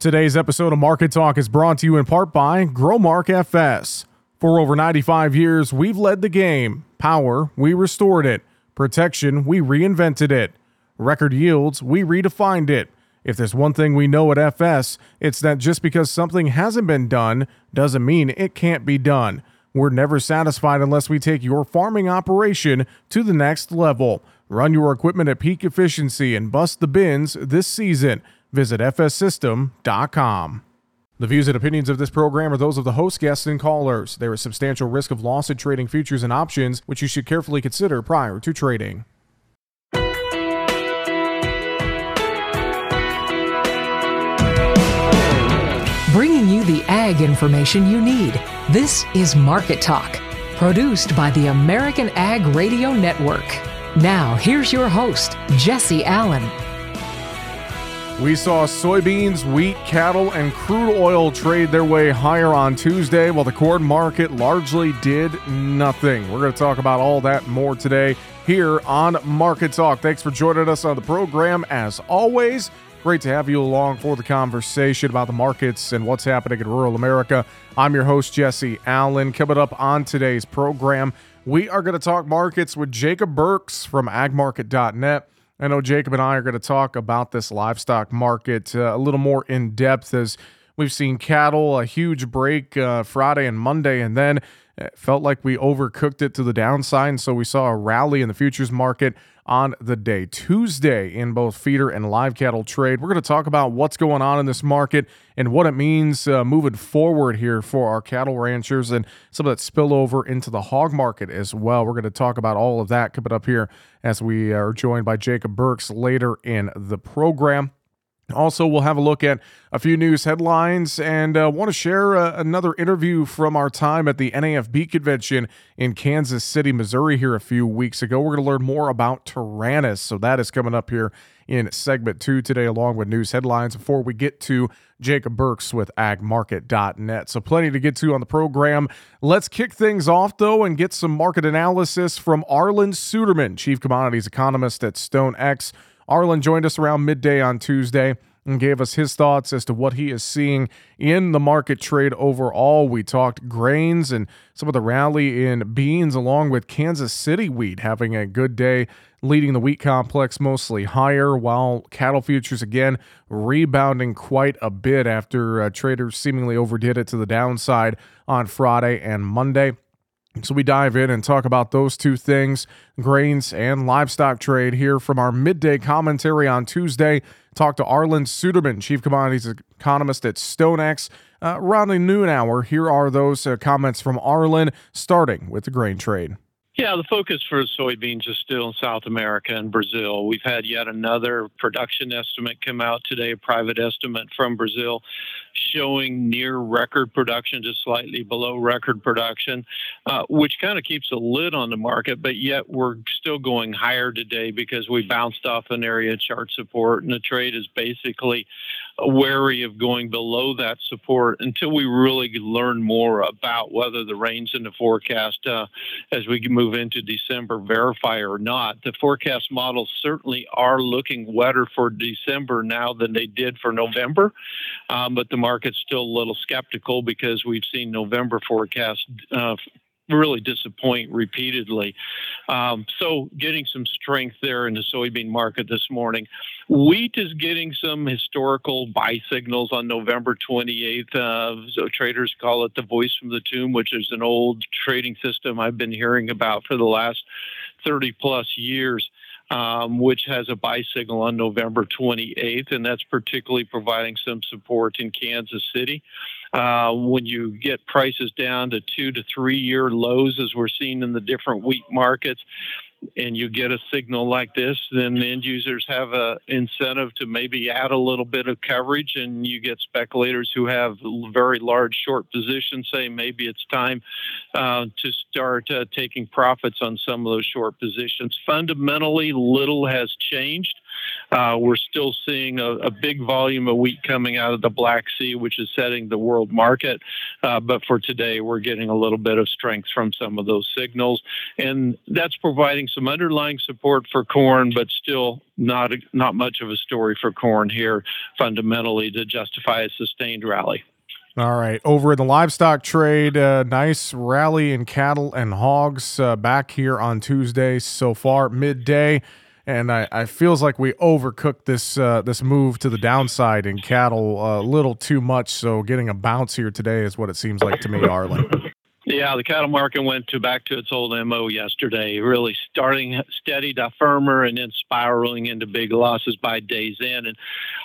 Today's episode of Market Talk is brought to you in part by Growmark FS. For over 95 years, we've led the game. Power, we restored it. Protection, we reinvented it. Record yields, we redefined it. If there's one thing we know at FS, it's that just because something hasn't been done doesn't mean it can't be done. We're never satisfied unless we take your farming operation to the next level. Run your equipment at peak efficiency and bust the bins this season. Visit fssystem.com. The views and opinions of this program are those of the host, guests, and callers. There is substantial risk of loss in trading futures and options, which you should carefully consider prior to trading. Bringing you the ag information you need. This is Market Talk, produced by the American Ag Radio Network. Now, here's your host, Jesse Allen. We saw soybeans, wheat, cattle, and crude oil trade their way higher on Tuesday, while the corn market largely did nothing. We're going to talk about all that more today here on Market Talk. Thanks for joining us on the program. As always, great to have you along for the conversation about the markets and what's happening in rural America. I'm your host, Jesse Allen. Coming up on today's program, we are going to talk markets with Jacob Burks from agmarket.net. I know Jacob and I are going to talk about this livestock market uh, a little more in depth as we've seen cattle a huge break uh, Friday and Monday, and then it felt like we overcooked it to the downside. And so we saw a rally in the futures market on the day Tuesday in both feeder and live cattle trade. We're going to talk about what's going on in this market and what it means uh, moving forward here for our cattle ranchers and some of that spillover into the hog market as well. We're going to talk about all of that coming up here as we are joined by Jacob Burks later in the program. Also, we'll have a look at a few news headlines and uh, want to share uh, another interview from our time at the NAFB convention in Kansas City, Missouri, here a few weeks ago. We're going to learn more about Taranis. So, that is coming up here in segment two today, along with news headlines before we get to Jacob Burks with agmarket.net. So, plenty to get to on the program. Let's kick things off, though, and get some market analysis from Arlan Suderman, Chief Commodities Economist at StoneX. Arlan joined us around midday on Tuesday and gave us his thoughts as to what he is seeing in the market trade overall. We talked grains and some of the rally in beans, along with Kansas City wheat having a good day, leading the wheat complex mostly higher, while cattle futures again rebounding quite a bit after uh, traders seemingly overdid it to the downside on Friday and Monday. So we dive in and talk about those two things, grains and livestock trade here from our midday commentary on Tuesday. Talk to Arlan Suderman, Chief Commodities Economist at StoneX. Uh, around the noon hour, here are those uh, comments from Arlan, starting with the grain trade. Yeah, the focus for soybeans is still in South America and Brazil. We've had yet another production estimate come out today, a private estimate from Brazil showing near record production, just slightly below record production, uh, which kind of keeps a lid on the market. But yet we're still going higher today because we bounced off an area chart support, and the trade is basically wary of going below that support until we really learn more about whether the rains in the forecast uh, as we move into December verify or not. The forecast models certainly are looking wetter for December now than they did for November, um, but the market's still a little skeptical because we've seen November forecast uh, really disappoint repeatedly. Um, so, getting some strength there in the soybean market this morning. Wheat is getting some historical buy signals on November 28th. Uh, so, traders call it the voice from the tomb, which is an old trading system I've been hearing about for the last 30 plus years um, which has a buy signal on November 28th, and that's particularly providing some support in Kansas City. Uh, when you get prices down to two to three year lows, as we're seeing in the different wheat markets, and you get a signal like this, then the end users have a incentive to maybe add a little bit of coverage, and you get speculators who have very large short positions say maybe it's time uh, to start uh, taking profits on some of those short positions. Fundamentally, little has changed. Uh, we're still seeing a, a, big volume of wheat coming out of the Black Sea, which is setting the world market. Uh, but for today, we're getting a little bit of strength from some of those signals, and that's providing some underlying support for corn, but still not not much of a story for corn here fundamentally to justify a sustained rally. All right. Over in the livestock trade, uh, nice rally in cattle and hogs uh, back here on Tuesday so far, midday. And I, I feels like we overcooked this uh, this move to the downside in cattle a little too much. So getting a bounce here today is what it seems like to me, Arlan. Yeah, the cattle market went to back to its old MO yesterday, really starting steady to firmer and then spiraling into big losses by day's end. And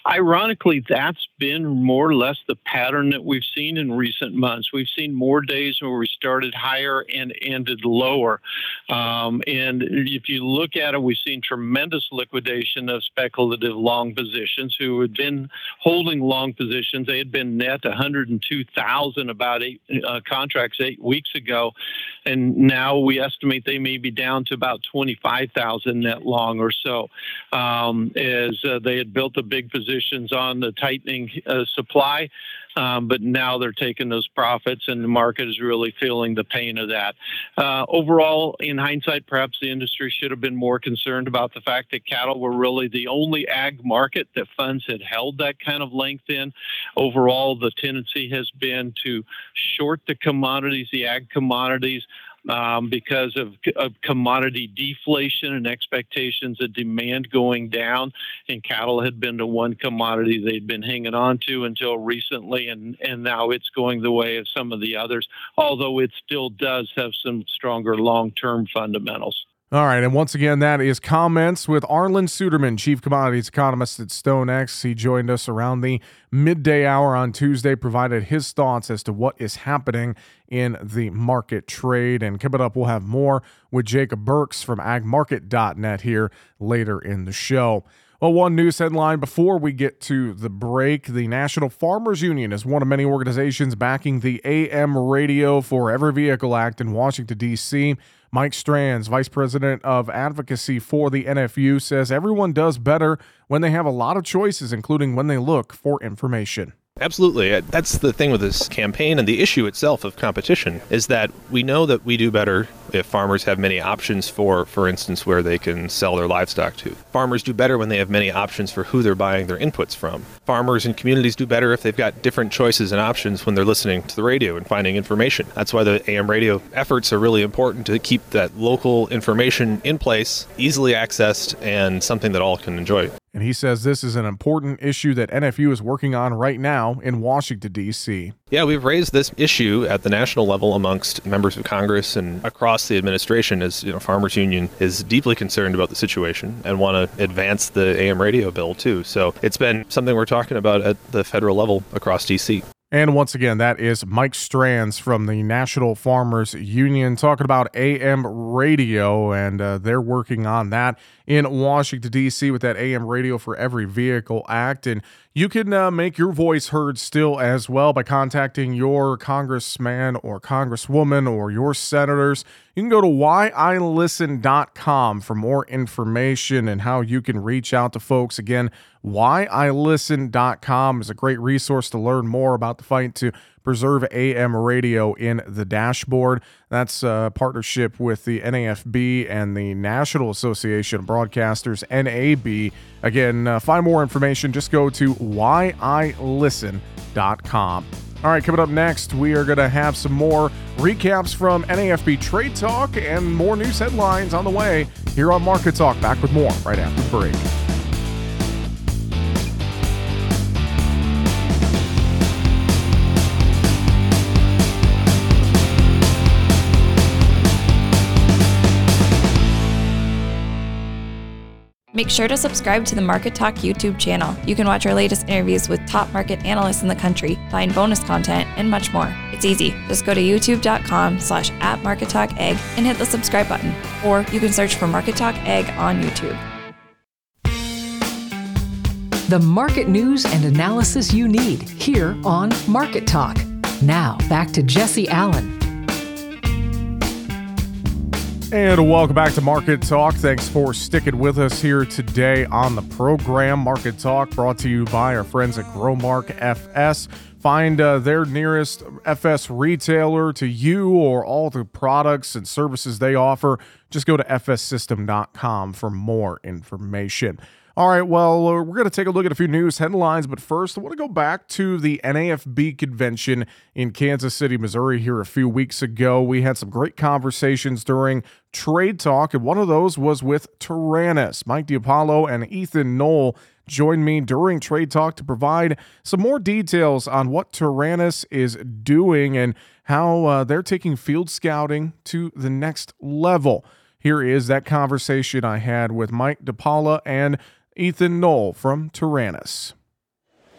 ironically, that's been more or less the pattern that we've seen in recent months. We've seen more days where we started higher and ended lower. Um, and if you look at it, we've seen tremendous liquidation of speculative long positions who had been holding long positions. They had been net 102,000 about eight uh, contracts eight weeks ago, and now we estimate they may be down to about 25,000 net long or so, um, as uh, they had built a big positions on the tightening uh, supply. Um, but now they're taking those profits, and the market is really feeling the pain of that. Uh, overall, in hindsight, perhaps the industry should have been more concerned about the fact that cattle were really the only ag market that funds had held that kind of length in. Overall, the tendency has been to short the commodities, the ag commodities, um, because of, of, commodity deflation and expectations of demand going down. And cattle had been the one commodity they'd been hanging on to until recently, and, and now it's going the way of some of the others, although it still does have some stronger long term fundamentals. All right, and once again, that is comments with Arlan Suderman, Chief Commodities Economist at StoneX. He joined us around the midday hour on Tuesday, provided his thoughts as to what is happening in the market trade. And it up, we'll have more with Jacob Burks from agmarket.net here later in the show. Well, one news headline before we get to the break the National Farmers Union is one of many organizations backing the AM Radio for Every Vehicle Act in Washington, D.C. Mike Stranz, Vice President of Advocacy for the NFU, says everyone does better when they have a lot of choices, including when they look for information. Absolutely. Uh, that's the thing with this campaign and the issue itself of competition is that we know that we do better if farmers have many options for, for instance, where they can sell their livestock to. Farmers do better when they have many options for who they're buying their inputs from. Farmers and communities do better if they've got different choices and options when they're listening to the radio and finding information. That's why the AM radio efforts are really important to keep that local information in place, easily accessed, and something that all can enjoy. And he says this is an important issue that NFU is working on right now in Washington, D.C. Yeah, we've raised this issue at the national level amongst members of Congress and across the administration as you know, Farmers Union is deeply concerned about the situation and want to advance the AM radio bill too. So it's been something we're talking about at the federal level across D.C. And once again, that is Mike Stranz from the National Farmers Union talking about AM radio, and uh, they're working on that in Washington, D.C. with that AM radio for every vehicle act. And you can uh, make your voice heard still as well by contacting your congressman or congresswoman or your senators. You can go to whyilisten.com for more information and how you can reach out to folks. Again, whyilisten.com is a great resource to learn more about the fight to preserve AM radio in the dashboard. That's a partnership with the NAFB and the National Association of Broadcasters, NAB. Again, uh, find more information, just go to whyilisten.com. All right, coming up next, we are going to have some more recaps from NAFB Trade Talk and more news headlines on the way here on Market Talk. Back with more right after the break. Make sure to subscribe to the Market Talk YouTube channel. You can watch our latest interviews with top market analysts in the country, find bonus content, and much more. It's easy. Just go to youtube.com slash at Market Talk Ag and hit the subscribe button. Or you can search for Market Talk Ag on YouTube. The market news and analysis you need here on Market Talk. Now, back to Jesse Allen. And welcome back to Market Talk. Thanks for sticking with us here today on the program. Market Talk brought to you by our friends at Growmark FS. Find uh, their nearest FS retailer to you or all the products and services they offer. Just go to fssystem.com for more information. All right, well, uh, we're going to take a look at a few news headlines, but first, I want to go back to the NAFB convention in Kansas City, Missouri, here a few weeks ago. We had some great conversations during Trade Talk, and one of those was with Taranis. Mike DiPaolo and Ethan Knoll joined me during Trade Talk to provide some more details on what Taranis is doing and how uh, they're taking field scouting to the next level. Here is that conversation I had with Mike DiPaolo and Ethan Knoll from Taranis.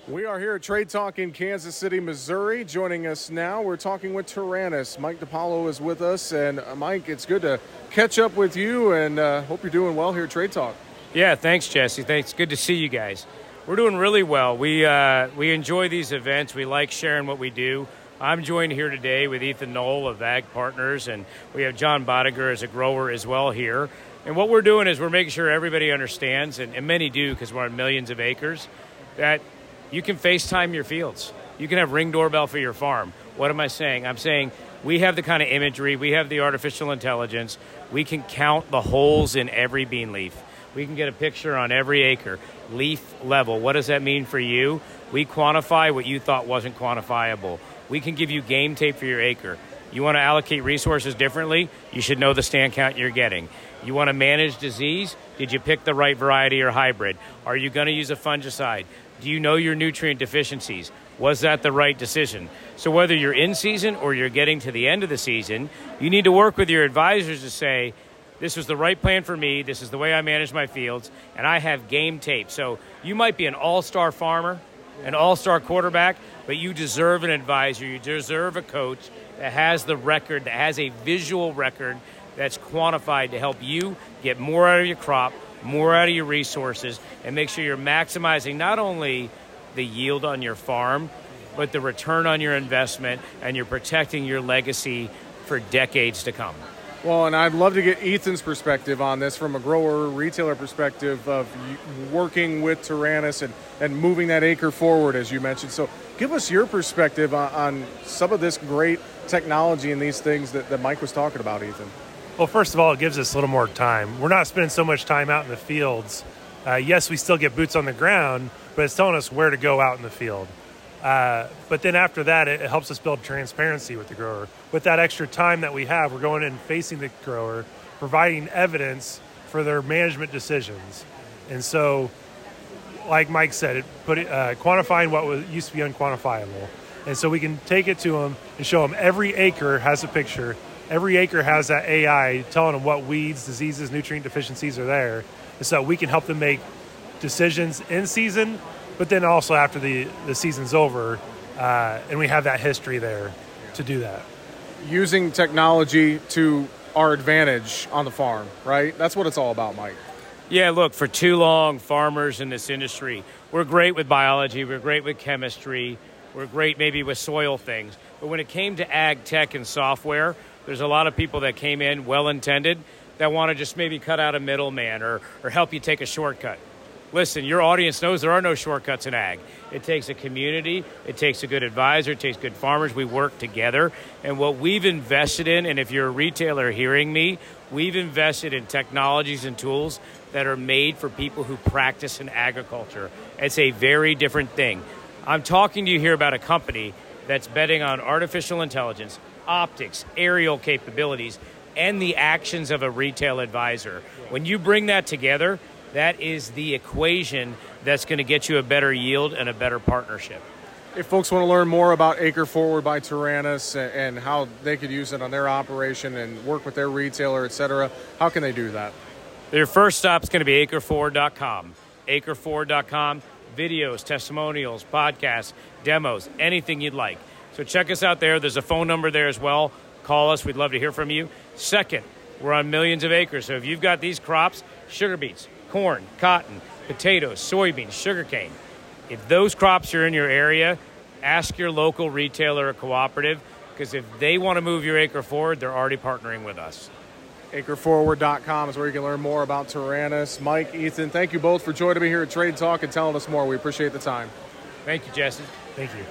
We are here at Trade Talk in Kansas City, Missouri. Joining us now, we're talking with Taranis. Mike DiPaolo is with us. And uh, Mike, it's good to catch up with you and uh, hope you're doing well here at Trade Talk. Yeah, thanks, Jesse. Thanks. Good to see you guys. We're doing really well. We, uh, we enjoy these events, we like sharing what we do. I'm joined here today with Ethan Knoll of Ag Partners, and we have John Bodiger as a grower as well here. And what we're doing is we're making sure everybody understands, and, and many do because we're on millions of acres, that you can FaceTime your fields. You can have Ring doorbell for your farm. What am I saying? I'm saying we have the kind of imagery, we have the artificial intelligence, we can count the holes in every bean leaf. We can get a picture on every acre, leaf level. What does that mean for you? We quantify what you thought wasn't quantifiable. We can give you game tape for your acre. You want to allocate resources differently? You should know the stand count you're getting. You want to manage disease? Did you pick the right variety or hybrid? Are you going to use a fungicide? Do you know your nutrient deficiencies? Was that the right decision? So, whether you're in season or you're getting to the end of the season, you need to work with your advisors to say, this was the right plan for me, this is the way I manage my fields, and I have game tape. So, you might be an all star farmer, an all star quarterback, but you deserve an advisor, you deserve a coach that has the record, that has a visual record that's quantified to help you get more out of your crop, more out of your resources, and make sure you're maximizing not only the yield on your farm, but the return on your investment, and you're protecting your legacy for decades to come. Well, and I'd love to get Ethan's perspective on this from a grower retailer perspective of working with Taranis and, and moving that acre forward, as you mentioned. So, give us your perspective on, on some of this great technology and these things that, that Mike was talking about, Ethan. Well, first of all, it gives us a little more time. We're not spending so much time out in the fields. Uh, yes, we still get boots on the ground, but it's telling us where to go out in the field. Uh, but then after that, it, helps us build transparency with the grower. With that extra time that we have, we're going in facing the grower, providing evidence for their management decisions. And so, like Mike said, it put it, uh, quantifying what was, used to be unquantifiable. And so we can take it to them and show them every acre has a picture every acre has that AI telling them what weeds, diseases, nutrient deficiencies are there. And so we can help them make decisions in season, but then also after the, the season's over, uh, and we have that history there to do that. Using technology to our advantage on the farm, right? That's what it's all about, Mike. Yeah, look, for too long, farmers in this industry, we're great with biology, we're great with chemistry, we're great maybe with soil things. But when it came to ag tech and software, there's a lot of people that came in well intended that want to just maybe cut out a middleman or, or help you take a shortcut. Listen, your audience knows there are no shortcuts in ag. It takes a community, it takes a good advisor, it takes good farmers. We work together. And what we've invested in, and if you're a retailer hearing me, we've invested in technologies and tools that are made for people who practice in agriculture. It's a very different thing. I'm talking to you here about a company that's betting on artificial intelligence, optics, aerial capabilities, and the actions of a retail advisor. When you bring that together, that is the equation that's going to get you a better yield and a better partnership. If folks want to learn more about Acre Forward by Taranis and how they could use it on their operation and work with their retailer, et cetera, how can they do that? Your first stop is going to be acreforward.com. Acreforward.com, videos, testimonials, podcasts, demos, anything you'd like. So check us out there. There's a phone number there as well. Call us. We'd love to hear from you. Second, we're on millions of acres. So if you've got these crops, sugar beets, corn, cotton, potatoes, soybeans, sugarcane, if those crops are in your area, ask your local retailer or cooperative because if they want to move your acre forward, they're already partnering with us. Acreforward.com is where you can learn more about Taranis. Mike, Ethan, thank you both for joining me here at Trade Talk and telling us more. We appreciate the time. Thank you, Jesse. Thank you.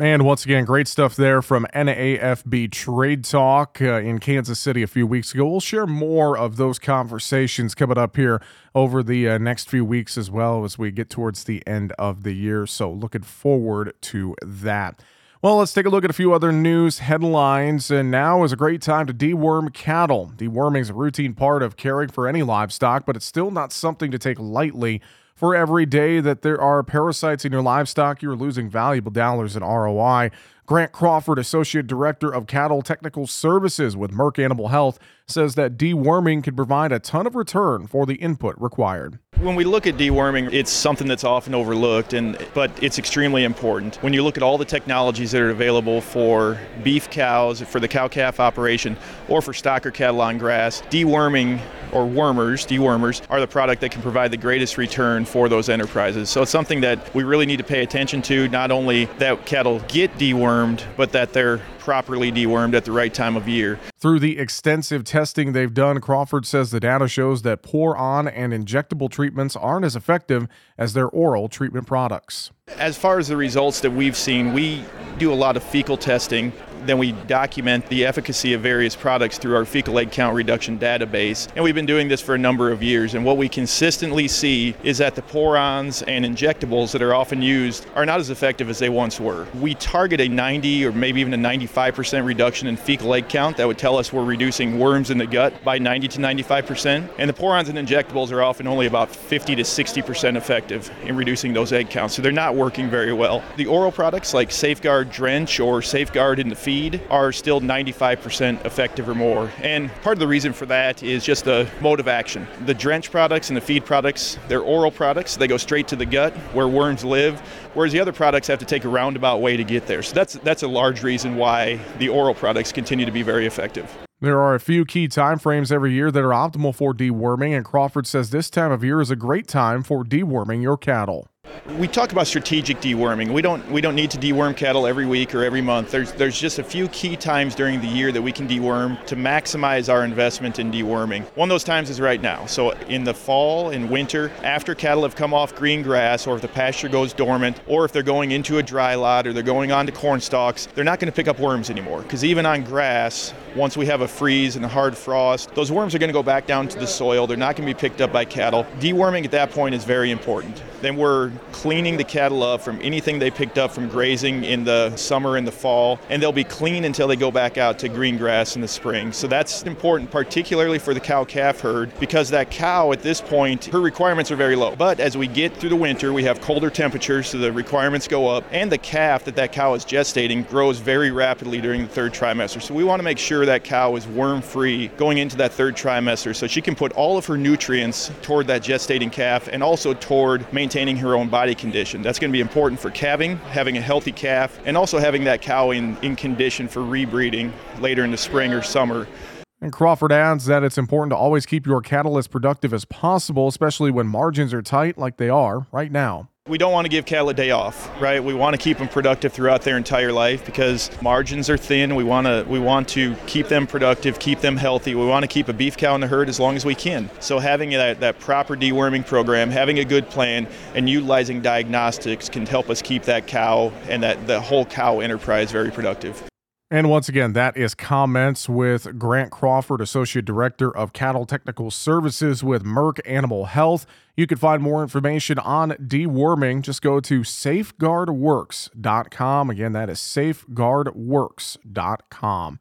And once again, great stuff there from NAFB Trade Talk uh, in Kansas City a few weeks ago. We'll share more of those conversations coming up here over the uh, next few weeks as well as we get towards the end of the year. So, looking forward to that. Well, let's take a look at a few other news headlines. And now is a great time to deworm cattle. Deworming is a routine part of caring for any livestock, but it's still not something to take lightly. For every day that there are parasites in your livestock, you're losing valuable dollars in ROI. Grant Crawford, Associate Director of Cattle Technical Services with Merck Animal Health, says that deworming can provide a ton of return for the input required. When we look at deworming, it's something that's often overlooked, and but it's extremely important. When you look at all the technologies that are available for beef cows, for the cow-calf operation, or for stocker cattle on grass, deworming or wormers, dewormers, are the product that can provide the greatest return for those enterprises. So it's something that we really need to pay attention to, not only that cattle get dewormed, but that they're properly dewormed at the right time of year. Through the extensive testing they've done, Crawford says the data shows that pour on and injectable treatments aren't as effective as their oral treatment products. As far as the results that we've seen, we do a lot of fecal testing then we document the efficacy of various products through our fecal egg count reduction database. And we've been doing this for a number of years. And what we consistently see is that the pour-ons and injectables that are often used are not as effective as they once were. We target a 90 or maybe even a 95% reduction in fecal egg count. That would tell us we're reducing worms in the gut by 90 to 95%. And the pour-ons and injectables are often only about 50 to 60% effective in reducing those egg counts. So they're not working very well. The oral products like Safeguard Drench or Safeguard in the feed are still 95% effective or more. And part of the reason for that is just the mode of action. The drench products and the feed products, they're oral products. They go straight to the gut where worms live, whereas the other products have to take a roundabout way to get there. So that's that's a large reason why the oral products continue to be very effective. There are a few key time frames every year that are optimal for deworming, and Crawford says this time of year is a great time for deworming your cattle. We talk about strategic deworming. We don't we don't need to deworm cattle every week or every month. There's there's just a few key times during the year that we can deworm to maximize our investment in deworming. One of those times is right now. So in the fall and winter, after cattle have come off green grass, or if the pasture goes dormant, or if they're going into a dry lot or they're going on to corn stalks, they're not going to pick up worms anymore. Because even on grass, once we have a freeze and a hard frost, those worms are going to go back down to the soil. They're not going to be picked up by cattle. Deworming at that point is very important. Then we're cleaning the cattle up from anything they picked up from grazing in the summer and the fall, and they'll be clean until they go back out to green grass in the spring. So that's important, particularly for the cow calf herd, because that cow at this point, her requirements are very low. But as we get through the winter, we have colder temperatures, so the requirements go up, and the calf that that cow is gestating grows very rapidly during the third trimester. So we want to make sure that cow is worm free going into that third trimester so she can put all of her nutrients toward that gestating calf and also toward maintaining her own body condition. That's going to be important for calving, having a healthy calf, and also having that cow in, in condition for rebreeding later in the spring or summer. And Crawford adds that it's important to always keep your cattle as productive as possible, especially when margins are tight like they are right now we don't want to give cattle a day off, right? We want to keep them productive throughout their entire life because margins are thin. We want to we want to keep them productive, keep them healthy. We want to keep a beef cow in the herd as long as we can. So having that, that proper deworming program, having a good plan, and utilizing diagnostics can help us keep that cow and that the whole cow enterprise very productive. And once again, that is comments with Grant Crawford, Associate Director of Cattle Technical Services with Merck Animal Health. You can find more information on deworming. Just go to safeguardworks.com. Again, that is safeguardworks.com.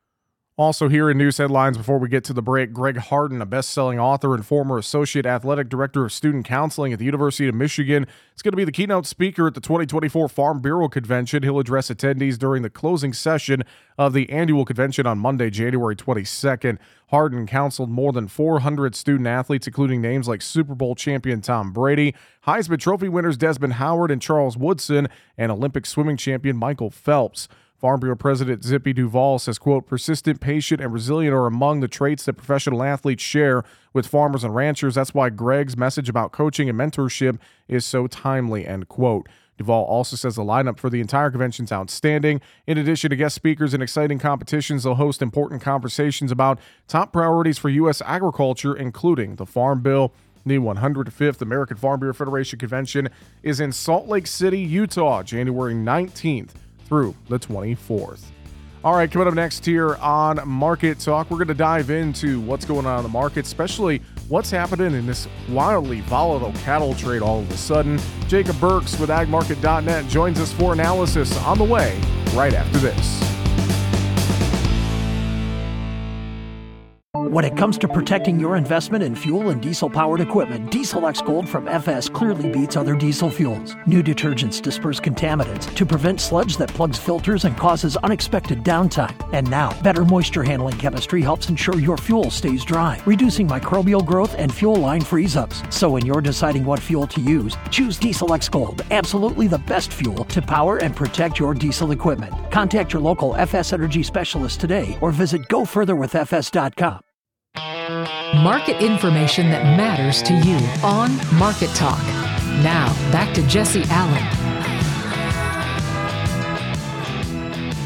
Also, here in news headlines before we get to the break, Greg Harden, a best selling author and former associate athletic director of student counseling at the University of Michigan, is going to be the keynote speaker at the 2024 Farm Bureau Convention. He'll address attendees during the closing session of the annual convention on Monday, January 22nd. Harden counseled more than 400 student athletes, including names like Super Bowl champion Tom Brady, Heisman Trophy winners Desmond Howard and Charles Woodson, and Olympic swimming champion Michael Phelps. Farm Bureau President Zippy Duval says, quote, persistent, patient, and resilient are among the traits that professional athletes share with farmers and ranchers. That's why Greg's message about coaching and mentorship is so timely, end quote. Duval also says the lineup for the entire convention is outstanding. In addition to guest speakers and exciting competitions, they'll host important conversations about top priorities for U.S. agriculture, including the Farm Bill. The 105th American Farm Bureau Federation Convention is in Salt Lake City, Utah, January 19th through the 24th. All right, coming up next here on Market Talk, we're going to dive into what's going on in the market, especially what's happening in this wildly volatile cattle trade all of a sudden. Jacob Burks with agmarket.net joins us for analysis on the way right after this. When it comes to protecting your investment in fuel and diesel powered equipment, Diesel X Gold from FS clearly beats other diesel fuels. New detergents disperse contaminants to prevent sludge that plugs filters and causes unexpected downtime. And now, better moisture handling chemistry helps ensure your fuel stays dry, reducing microbial growth and fuel line freeze ups. So when you're deciding what fuel to use, choose Diesel X Gold, absolutely the best fuel to power and protect your diesel equipment. Contact your local FS Energy specialist today or visit gofurtherwithfs.com. Market information that matters to you on Market Talk. Now, back to Jesse Allen.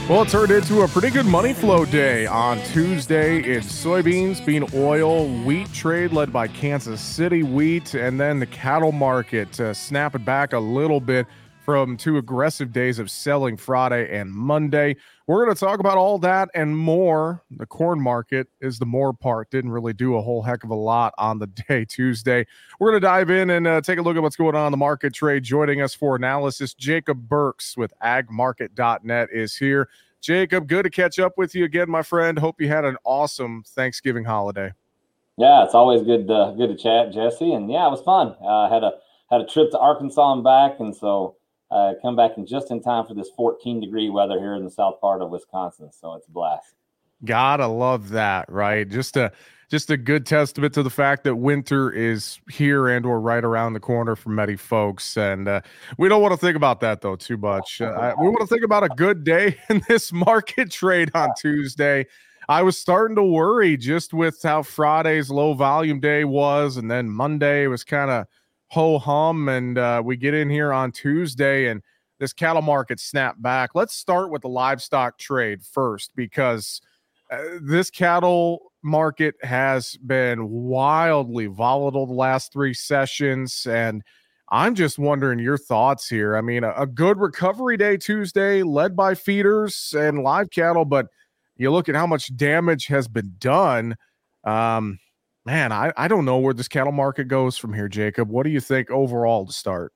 Well, it turned into a pretty good money flow day on Tuesday in soybeans, bean oil, wheat trade led by Kansas City wheat, and then the cattle market uh, snapping back a little bit from two aggressive days of selling Friday and Monday. We're going to talk about all that and more. The corn market is the more part. Didn't really do a whole heck of a lot on the day Tuesday. We're going to dive in and uh, take a look at what's going on in the market trade. Joining us for analysis, Jacob Burks with agmarket.net is here. Jacob, good to catch up with you again, my friend. Hope you had an awesome Thanksgiving holiday. Yeah, it's always good to, good to chat, Jesse. And yeah, it was fun. Uh, had a had a trip to Arkansas and back, and so uh, come back in just in time for this 14 degree weather here in the south part of Wisconsin. So it's a blast. Gotta love that, right? Just a just a good testament to the fact that winter is here and or right around the corner for many folks. And uh, we don't want to think about that though too much. Uh, we want to think about a good day in this market trade on Tuesday. I was starting to worry just with how Friday's low volume day was, and then Monday was kind of ho hum. And uh, we get in here on Tuesday and this cattle market snapped back. Let's start with the livestock trade first because uh, this cattle market has been wildly volatile the last three sessions. And I'm just wondering your thoughts here. I mean, a, a good recovery day Tuesday led by feeders and live cattle, but you look at how much damage has been done. Um, man, I, I don't know where this cattle market goes from here, Jacob. What do you think overall to start?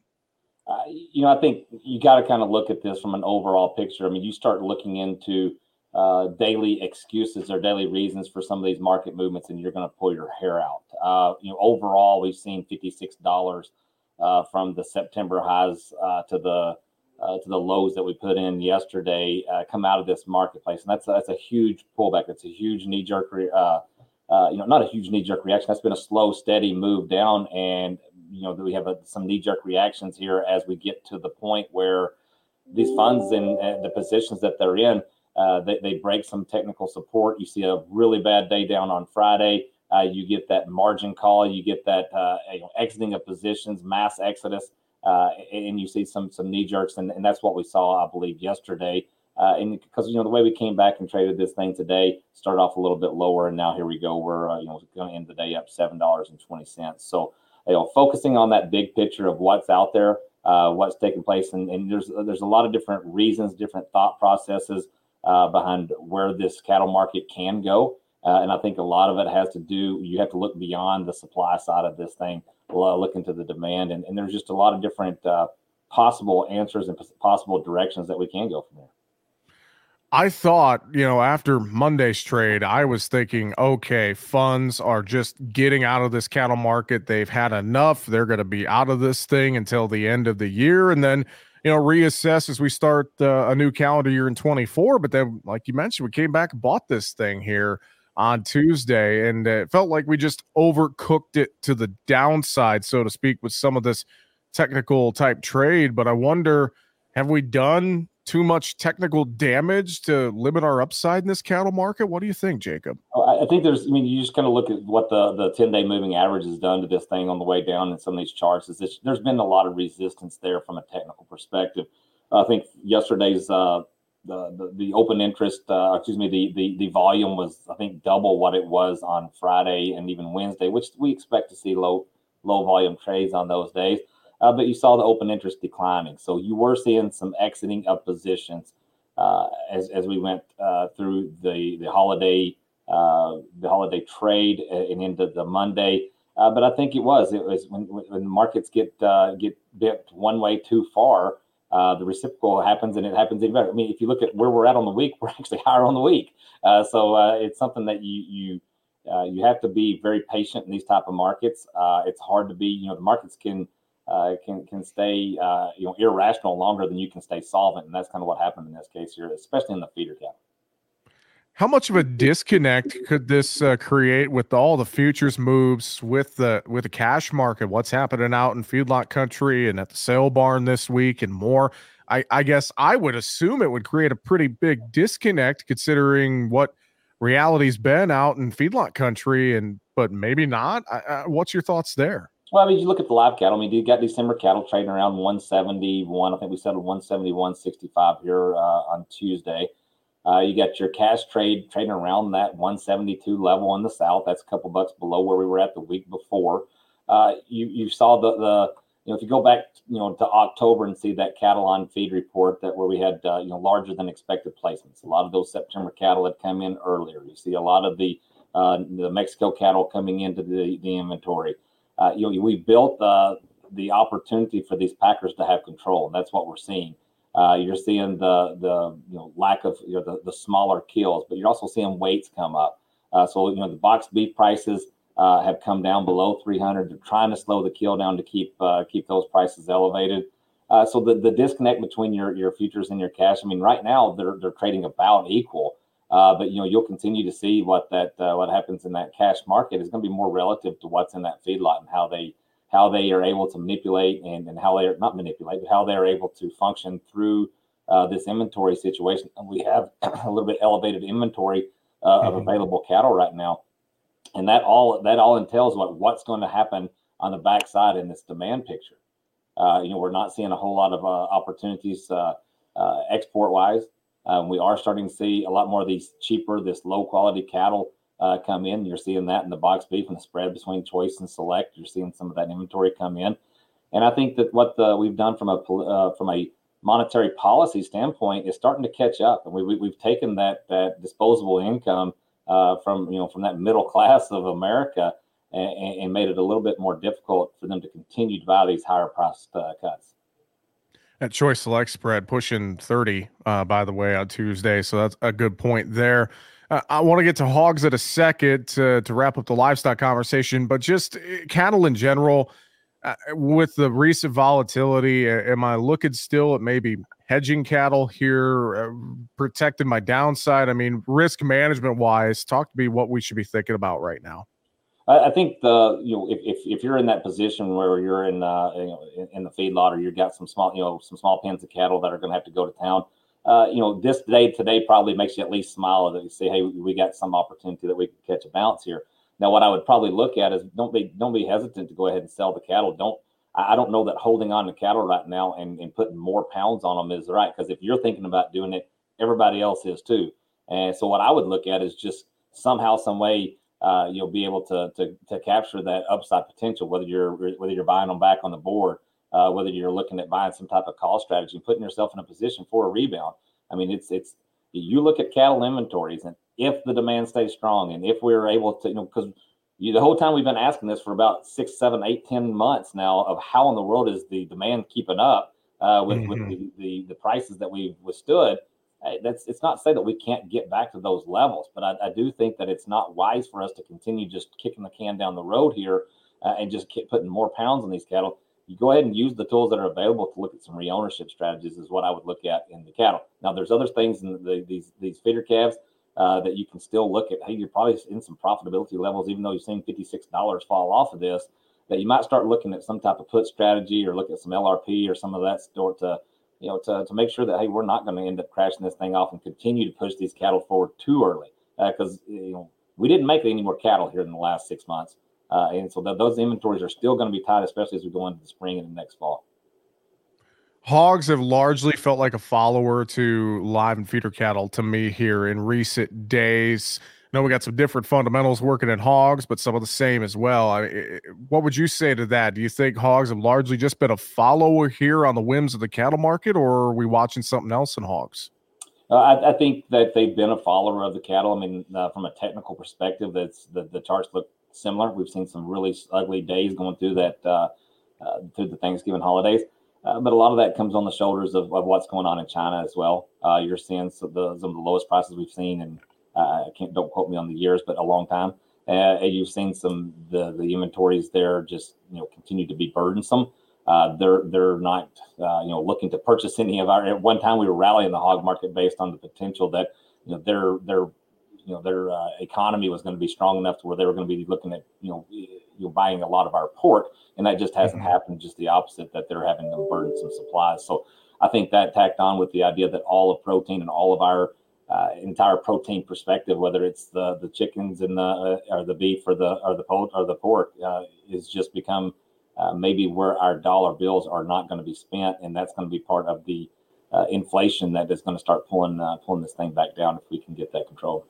Uh, you know, I think you got to kind of look at this from an overall picture. I mean, you start looking into uh, daily excuses or daily reasons for some of these market movements, and you're going to pull your hair out. Uh, you know, overall, we've seen fifty-six dollars uh, from the September highs uh, to the uh, to the lows that we put in yesterday come out of this marketplace, and that's that's a huge pullback. It's a huge knee-jerk. Re- uh, you know, not a huge knee jerk reaction. That's been a slow, steady move down. And, you know, we have a, some knee jerk reactions here as we get to the point where these funds and the positions that they're in, uh, they, they break some technical support. You see a really bad day down on Friday. Uh, you get that margin call, you get that uh, you know, exiting of positions, mass exodus, uh, and you see some some knee jerks, and, and that's what we saw, I believe, yesterday. Uh, and because you know the way we came back and traded this thing today, started off a little bit lower, and now here we go. We're uh, you know going to end the day up seven dollars and twenty cents. So you know, focusing on that big picture of what's out there, uh, what's taking place, and, and there's there's a lot of different reasons, different thought processes uh, behind where this cattle market can go. Uh, and I think a lot of it has to do. You have to look beyond the supply side of this thing, look into the demand, and, and there's just a lot of different uh, possible answers and possible directions that we can go from there. I thought, you know, after Monday's trade, I was thinking, okay, funds are just getting out of this cattle market. They've had enough. They're going to be out of this thing until the end of the year. And then, you know, reassess as we start uh, a new calendar year in 24. But then, like you mentioned, we came back and bought this thing here on Tuesday. And it felt like we just overcooked it to the downside, so to speak, with some of this technical type trade. But I wonder, have we done too much technical damage to limit our upside in this cattle market? What do you think, Jacob? I, think there's. I mean, you just kind of look at what the the 10 day moving average has done to this thing on the way down in some of these charts. Is there's been a lot of resistance there from a technical perspective. I think yesterday's uh, the, the, the open interest, uh, excuse me, the, the the volume was I think double what it was on Friday and even Wednesday, which we expect to see low low volume trades on those days. Uh, but you saw the open interest declining, so you were seeing some exiting of positions uh, as as we went uh, through the the holiday uh, the holiday trade and into the Monday. but I think it was it was when when markets get get bit one way too far uh, the reciprocal happens and it happens even better. I mean, if you look at where we're at on the week, we're actually higher on the week. Uh, so uh, it's something that you you uh, you have to be very patient in these type of markets. Uh, it's hard to be, you know, the markets can Uh, can can stay uh, you know irrational longer than you can stay solvent, and that's kind of what happened in this case here, especially in the feeder cap. How much of a disconnect could this uh, create with all the futures moves with the with the cash market? What's happening out in feedlot country and at the sale barn this week and more? I, I guess I would assume it would create a pretty big disconnect considering what reality's been out in feedlot country, and but maybe not. I, uh, what's your thoughts there? Well, I mean, you look at the live cattle. I mean, you got December cattle trading around 171. I think we settled 171.65 here uh, on Tuesday. Uh, you got your cash trade trading around that 172 level in the south. That's a couple bucks below where we were at the week before. Uh, you you saw the the you know if you go back you know to October and see that cattle on feed report that where we had uh, you know larger than expected placements. A lot of those September cattle had come in earlier. You see a lot of the uh, the Mexico cattle coming into the the inventory. Uh, you know we built uh, the opportunity for these packers to have control, and that's what we're seeing. Uh, you're seeing the the you know lack of you know the, the smaller kills, but you're also seeing weights come up. Uh, so you know the box beef prices uh, have come down below 300. They're trying to slow the kill down to keep uh, keep those prices elevated. So the, the disconnect between your your futures and your cash. I mean, right now they're they're trading about equal. Uh, but you know you'll continue to see what that what happens in that cash market is going to be more relative to what's in that feedlot and how they how they are able to manipulate and, and how they are not manipulate, but how they are able to function through uh, this inventory situation. And we have a little bit elevated inventory uh, mm-hmm. of available cattle right now, and that all that all entails what what's going to happen on the backside in this demand picture. Uh, you know, we're not seeing a whole lot of uh, opportunities uh, uh, export wise. Um, we are starting to see a lot more of these cheaper, this low quality cattle uh, come in. You're seeing that in the box beef and the spread between choice and select. You're seeing some of that inventory come in, and I think that what the, we've done from a uh, from a monetary policy standpoint is starting to catch up, and we, we have taken that that disposable income uh, from you know from that middle class of America and, and, made it a little bit more difficult for them to continue to buy these higher priced uh, cuts. That choice select spread pushing 30, uh, by the way, on Tuesday. So that's a good point there. Uh, I want to get to hogs at a second to, to wrap up the livestock conversation, but just uh, cattle in general, uh, with the recent volatility, am I looking still at maybe hedging cattle here, uh, protecting my downside? I mean, risk management wise, talk to me what we should be thinking about right now. I, think the you know if, if, if, you're in that position where you're in uh, you know in, in the feedlot or you've got some small you know some small pens of cattle that are going to have to go to town, uh, you know, this day today probably makes you at least smile that you say, hey, we got some opportunity that we can catch a bounce here. Now, what I would probably look at is don't be don't be hesitant to go ahead and sell the cattle. Don't I don't know that holding on to cattle right now and, and putting more pounds on them is right because if you're thinking about doing it, everybody else is too. And so what I would look at is just somehow, some way, uh, you'll be able to, to to capture that upside potential, whether you're whether you're buying them back on the board uh, whether you're looking at buying some type of call strategy and putting yourself in a position for a rebound. I mean, it's it's you look at cattle inventories, and if the demand stays strong, and if we're able to, you know, because the whole time we've been asking this for about six, seven, eight, ten months now of how in the world is the demand keeping up uh, with, mm-hmm. with the, the, the prices that we've withstood. That's it's not say that we can't get back to those levels, but I, I do think that it's not wise for us to continue just kicking the can down the road here uh, and just keep putting more pounds on these cattle you go ahead and use the tools that are available to look at some reownership strategies is what I would look at in the cattle. Now, there's other things in the, these these feeder calves uh, that you can still look at. Hey, you're probably in some profitability levels, even though you're seeing $56 fall off of this, that you might start looking at some type of put strategy or look at some LRP or some of that sort to, you know, to, to make sure that, hey, we're not going to end up crashing this thing off and continue to push these cattle forward too early. Because, uh, you know, we didn't make any more cattle here in the last six months. Uh, and so th- those inventories are still going to be tight, especially as we go into the spring and the next fall. Hogs have largely felt like a follower to live and feeder cattle to me here in recent days. Know we got some different fundamentals working in hogs, but some of the same as well. I mean, what would you say to that? Do you think hogs have largely just been a follower here on the whims of the cattle market, or are we watching something else in hogs? Uh, I, I, think that they've been a follower of the cattle. I mean, uh, from a technical perspective, that's the, the charts look similar. We've seen some really ugly days going through that uh, uh through the Thanksgiving holidays. Uh, but a lot of that comes on the shoulders of, of what's going on in China as well. Uh, you're seeing some of, the, some of the lowest prices we've seen, uh, I can't don't quote me on the years, but a long time. Uh, and you've seen some the the inventories there just you know continue to be burdensome. Uh, they're they're not uh, you know looking to purchase any of our. At one time, we were rallying the hog market based on the potential that you know their their you know their economy was going to be strong enough to where they were going to be looking at you know you know buying a lot of our pork and that just hasn't mm-hmm. happened. Just the opposite that they're having to burdensome supplies. So I think that tacked on with the idea that all of protein and all of our uh, entire protein perspective, whether it's the the chickens and the uh, or the beef or the or the pork or the pork, uh, is just become uh, maybe where our dollar bills are not going to be spent, and that's going to be part of the uh, inflation that is going to start pulling uh, pulling this thing back down if we can get that controlled.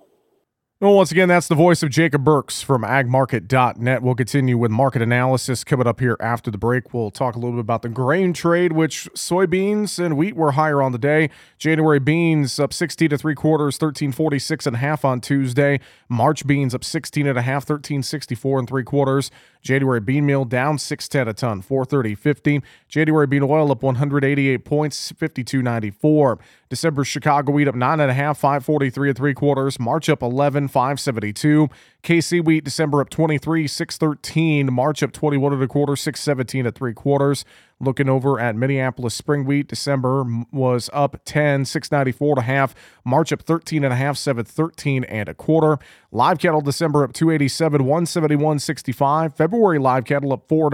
Well, once again, that's the voice of Jacob Burks from agmarket.net. We'll continue with market analysis coming up here after the break. We'll talk a little bit about the grain trade, which soybeans and wheat were higher on the day. January beans up 60 to three quarters, 1346 and a half on Tuesday. March beans up 16 and a half, 1364 and three quarters. January bean meal down 610 a ton, 430.50. January bean oil up 188 points, 52.94. December Chicago wheat up nine and a half, 543 and three quarters. March up 11, 572. KC wheat December up 23, 613. March up 21 and a quarter, 617 at three quarters. Looking over at Minneapolis spring wheat, December was up 10, 694 and a half. March up 13 and a half, 713 and a quarter. Live cattle December up 287, 171.65. February live cattle up $4,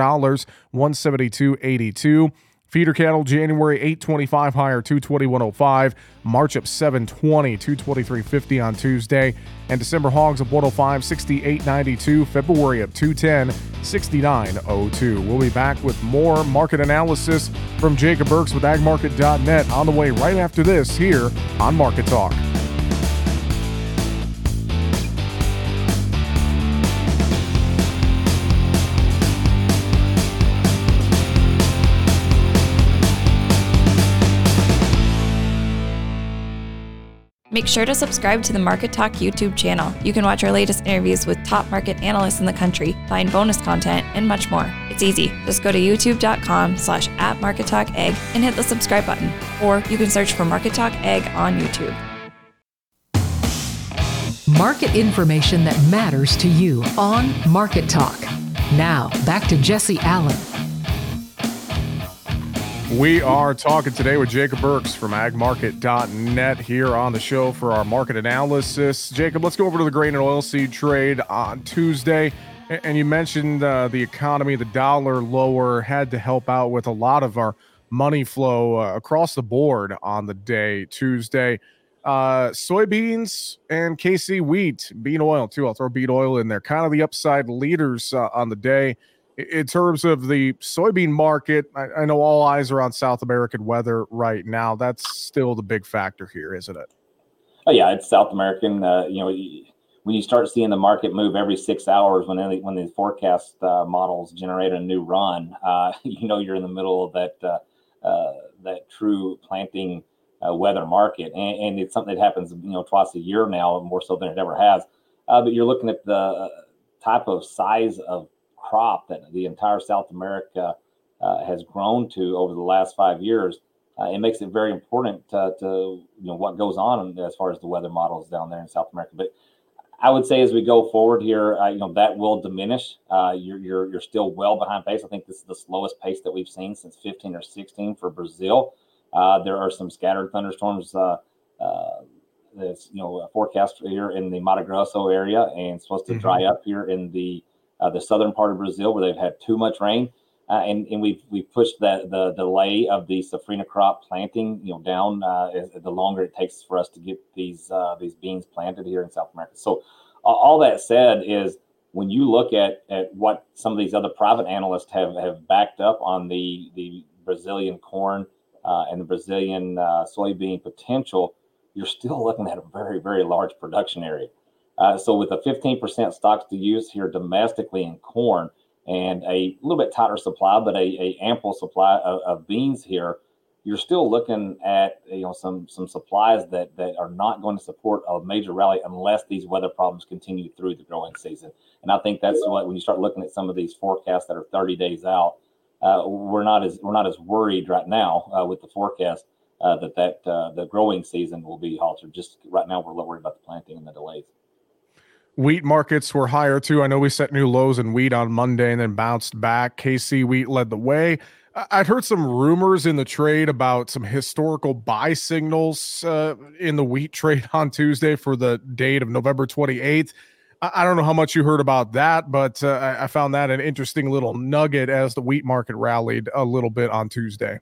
172.82. Feeder cattle January 825 higher 22105, March up 720 22350 on Tuesday, and December hogs up 105 6892, February up 210 6902. We'll be back with more market analysis from Jacob Burks with agmarket.net on the way right after this here on Market Talk. Make sure to subscribe to the Market Talk YouTube channel. You can watch our latest interviews with top market analysts in the country, find bonus content, and much more. It's easy. Just go to youtube.com slash at Market Talk Ag and hit the subscribe button. Or you can search for Market Talk Ag on YouTube. Market information that matters to you on Market Talk. Now, back to Jesse Allen. We are talking today with Jacob Burks from agmarket.net here on the show for our market analysis. Jacob, let's go over to the grain and oilseed trade on Tuesday. And you mentioned uh, the economy, the dollar lower had to help out with a lot of our money flow uh, across the board on the day, Tuesday. Uh, soybeans and KC wheat, bean oil too. I'll throw bean oil in there. Kind of the upside leaders uh, on the day in terms of the soybean market, I, I, know all eyes are on South American weather right now. That's still the big factor here, isn't it? Oh yeah, it's South American. Uh, you know, when you start seeing the market move every six hours, when they, when the forecast uh, models generate a new run, uh, you know you're in the middle of that uh, uh, that true planting uh, weather market, and, and, it's something that happens you know twice a year now, more so than it ever has. but you're looking at the type of size of crop that the entire South America uh, has grown to over the last five years, uh, it makes it very important to, to, you know what goes on as far as the weather models down there in South America. But I would say as we go forward here, uh, you know that will diminish. Uh, you're, you're you're still well behind pace. I think this is the slowest pace that we've seen since 15 or 16 for Brazil. Uh, there are some scattered thunderstorms. Uh, that's you know forecast here in the Mato Grosso area and supposed to mm-hmm. dry up here in the uh, the southern part of Brazil where they've had too much rain. Uh, and, and we've we've pushed the the delay of the safrinha crop planting, you know, down uh, the longer it takes for us to get these uh, these beans planted here in South America. So all that said is when you look at, at what some of these other private analysts have, have backed up on the, the Brazilian corn uh, and the Brazilian uh, soybean potential, you're still looking at a very, very large production area. Uh, so with a 15% stocks to use here domestically in corn and a little bit tighter supply, but a, a ample supply of, of beans here, you're still looking at you know some some supplies that that are not going to support a major rally unless these weather problems continue through the growing season. And I think that's what when you start looking at some of these forecasts that are 30 days out, uh, we're not as we're not as worried right now uh, with the forecast uh, that that uh, the growing season will be halted. Just right now, we're worried about the planting and the delays. Wheat markets were higher too. I know we set new lows in wheat on Monday and then bounced back. KC wheat led the way. I'd heard some rumors in the trade about some historical buy signals uh, in the wheat trade on Tuesday for the date of November 28th. I don't know how much you heard about that, but uh, I found that an interesting little nugget as the wheat market rallied a little bit on Tuesday.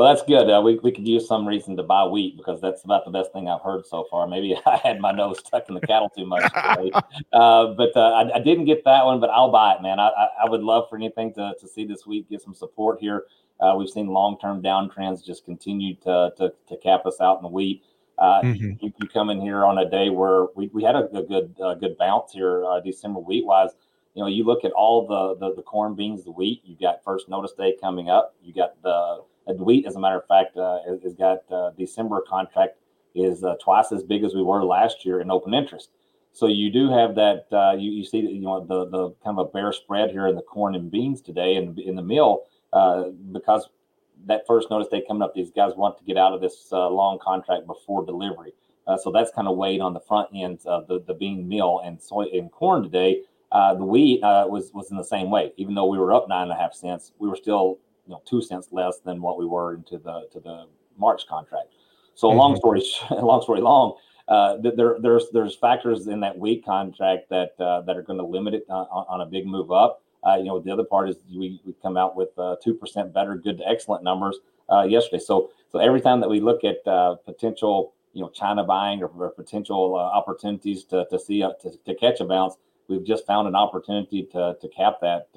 Well, that's good. Uh, we, we could use some reason to buy wheat because that's about the best thing I've heard so far. Maybe I had my nose stuck in the cattle too much today. uh, but uh, I, I, didn't get that one, but I'll buy it, man. I, I, I, would love for anything to, to see this week get some support here. Uh, we've seen long term downtrends just continue to, to, to, cap us out in the wheat. Uh, mm-hmm. you, you, come in here on a day where we, we had a, a good good bounce here uh, December wheat wise. You know, you look at all the, the, the corn, beans, the wheat. You got first notice day coming up. You got the, wheat, as a matter of fact, uh, has got uh, December contract is twice as big as we were last year in open interest. So you do have that. you, you see, you know, the the kind of a bear spread here in the corn and beans today, and in, in the mill uh, because that first notice day coming up, these guys want to get out of this uh, long contract before delivery. Uh, so that's kind of weighed on the front ends of the, the bean meal and soy and corn today. Uh, the wheat uh, was was in the same way. Even though we were up nine and a half cents, we were still you know two cents less than what we were into the to the March contract. So mm-hmm. long story long story long, uh, there there's there's factors in that week contract that uh, that are going to limit it on, on, a big move up. Uh, you know, the other part is we, we come out with uh, two percent better, good to excellent numbers uh, yesterday. So so every time that we look at uh, potential, you know, China buying or, or potential uh, opportunities to to see to, to catch a bounce, we've just found an opportunity to to cap that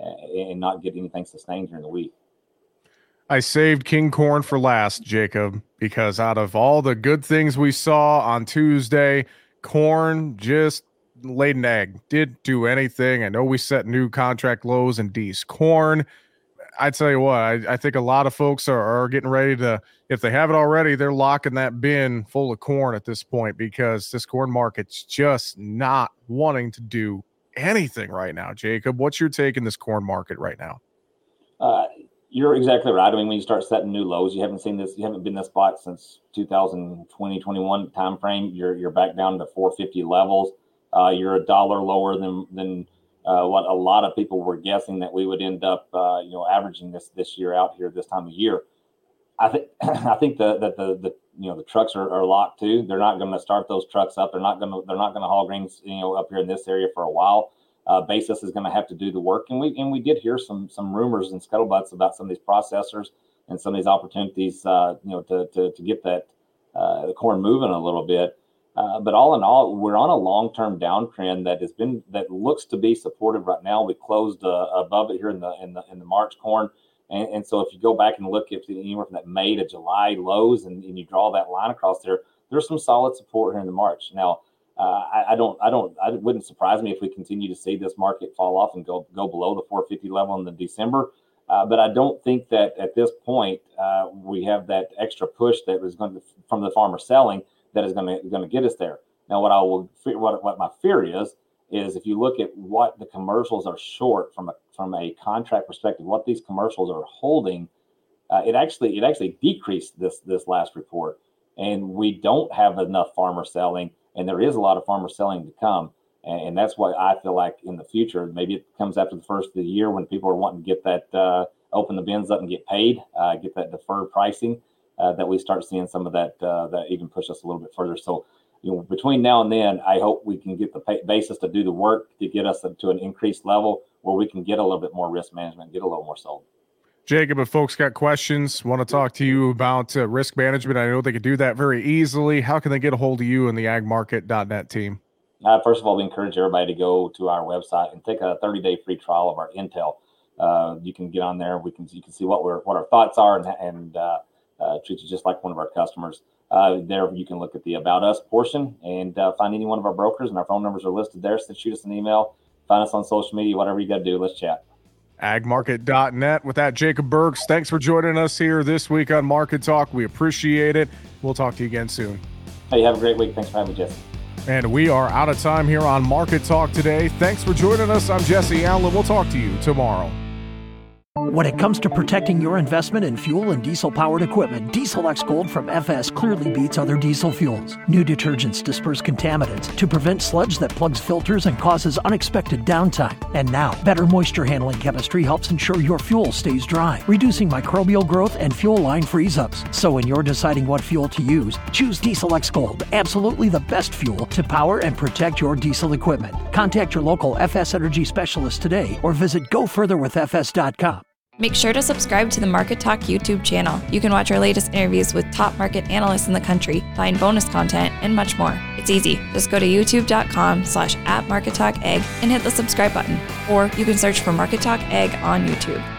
and not get anything sustained during the week. I saved King Corn for last, Jacob, because out of all the good things we saw on Tuesday, corn just laid an egg, did do anything. I know we set new contract lows in D's corn. I tell you what, I, I think a lot of folks are, are getting ready to, if they haven't already, they're locking that bin full of corn at this point because this corn market's just not wanting to do anything right now. Jacob, what's your take in this corn market right now? Uh, you're exactly right. I mean, when you start setting new lows, you haven't seen this, you haven't been this spot since 2020, 21 timeframe. You're you're back down to 450 levels. Uh, you're a dollar lower than than uh, what a lot of people were guessing that we would end up, uh, you know, averaging this this year out here this time of year. I think I think the, that the the you know the trucks are, are locked too. They're not going to start those trucks up. They're not going to they're not going to haul grains you know up here in this area for a while. Uh, Basis is going to have to do the work, and we and we did hear some some rumors and scuttlebutts about some of these processors and some of these opportunities, uh, you know, to to, to get that uh, the corn moving a little bit. Uh, but all in all, we're on a long-term downtrend that has been that looks to be supportive right now. We closed uh, above it here in the in the in the March corn, and, and so if you go back and look at anywhere from that May to July lows, and, and you draw that line across there, there's some solid support here in the March. Now, uh, I, I, don't, I don't, I wouldn't surprise me if we continue to see this market fall off and go go below the 450 level in the December. Uh, but I don't think that at this point uh, we have that extra push that was going to from the farmer selling that is going to going to get us there. Now, what I will what what my fear is is if you look at what the commercials are short from a from a contract perspective, what these commercials are holding, uh, it actually it actually decreased this this last report, and we don't have enough farmer selling, and there is a lot of farmer selling to come, and, and that's why I feel like in the future. Maybe it comes after the first of the year when people are wanting to get that uh, open the bins up and get paid, uh, get that deferred pricing uh, that we start seeing some of that uh, that even push us a little bit further. So, you know, between now and then, I hope we can get the pay- basis to do the work to get us to an increased level where we can get a little bit more risk management, get a little more sold. Jacob, if folks got questions, want to talk to you about uh, risk management, I know they could do that very easily. How can they get a hold of you and the agmarket.net team? Uh, first of all, we encourage everybody to go to our website and take a 30 day free trial of our Intel. Uh, you can get on there. We can you can see what we're what our thoughts are and, and uh, uh, treat you just like one of our customers. Uh, there you can look at the about us portion and uh, find any one of our brokers and our phone numbers are listed there. So shoot us an email, find us on social media, whatever you got to do. Let's chat. Agmarket.net. With that, Jacob Burks, thanks for joining us here this week on Market Talk. We appreciate it. We'll talk to you again soon. Hey, have a great week. Thanks for having me, Jesse. And we are out of time here on Market Talk today. Thanks for joining us. I'm Jesse Allen. We'll talk to you tomorrow. When it comes to protecting your investment in fuel and diesel powered equipment, Diesel X Gold from FS clearly beats other diesel fuels. New detergents disperse contaminants to prevent sludge that plugs filters and causes unexpected downtime. And now, better moisture handling chemistry helps ensure your fuel stays dry, reducing microbial growth and fuel line freeze ups. So when you're deciding what fuel to use, choose Diesel X Gold, absolutely the best fuel to power and protect your diesel equipment. Contact your local FS Energy specialist today or visit gofurtherwithfs.com. Make sure to subscribe to the Market Talk YouTube channel. You can watch our latest interviews with top market analysts in the country, find bonus content, and much more. It's easy. Just go to youtube.com slash at Market Talk Ag and hit the subscribe button. Or you can search for Market Talk Ag on YouTube.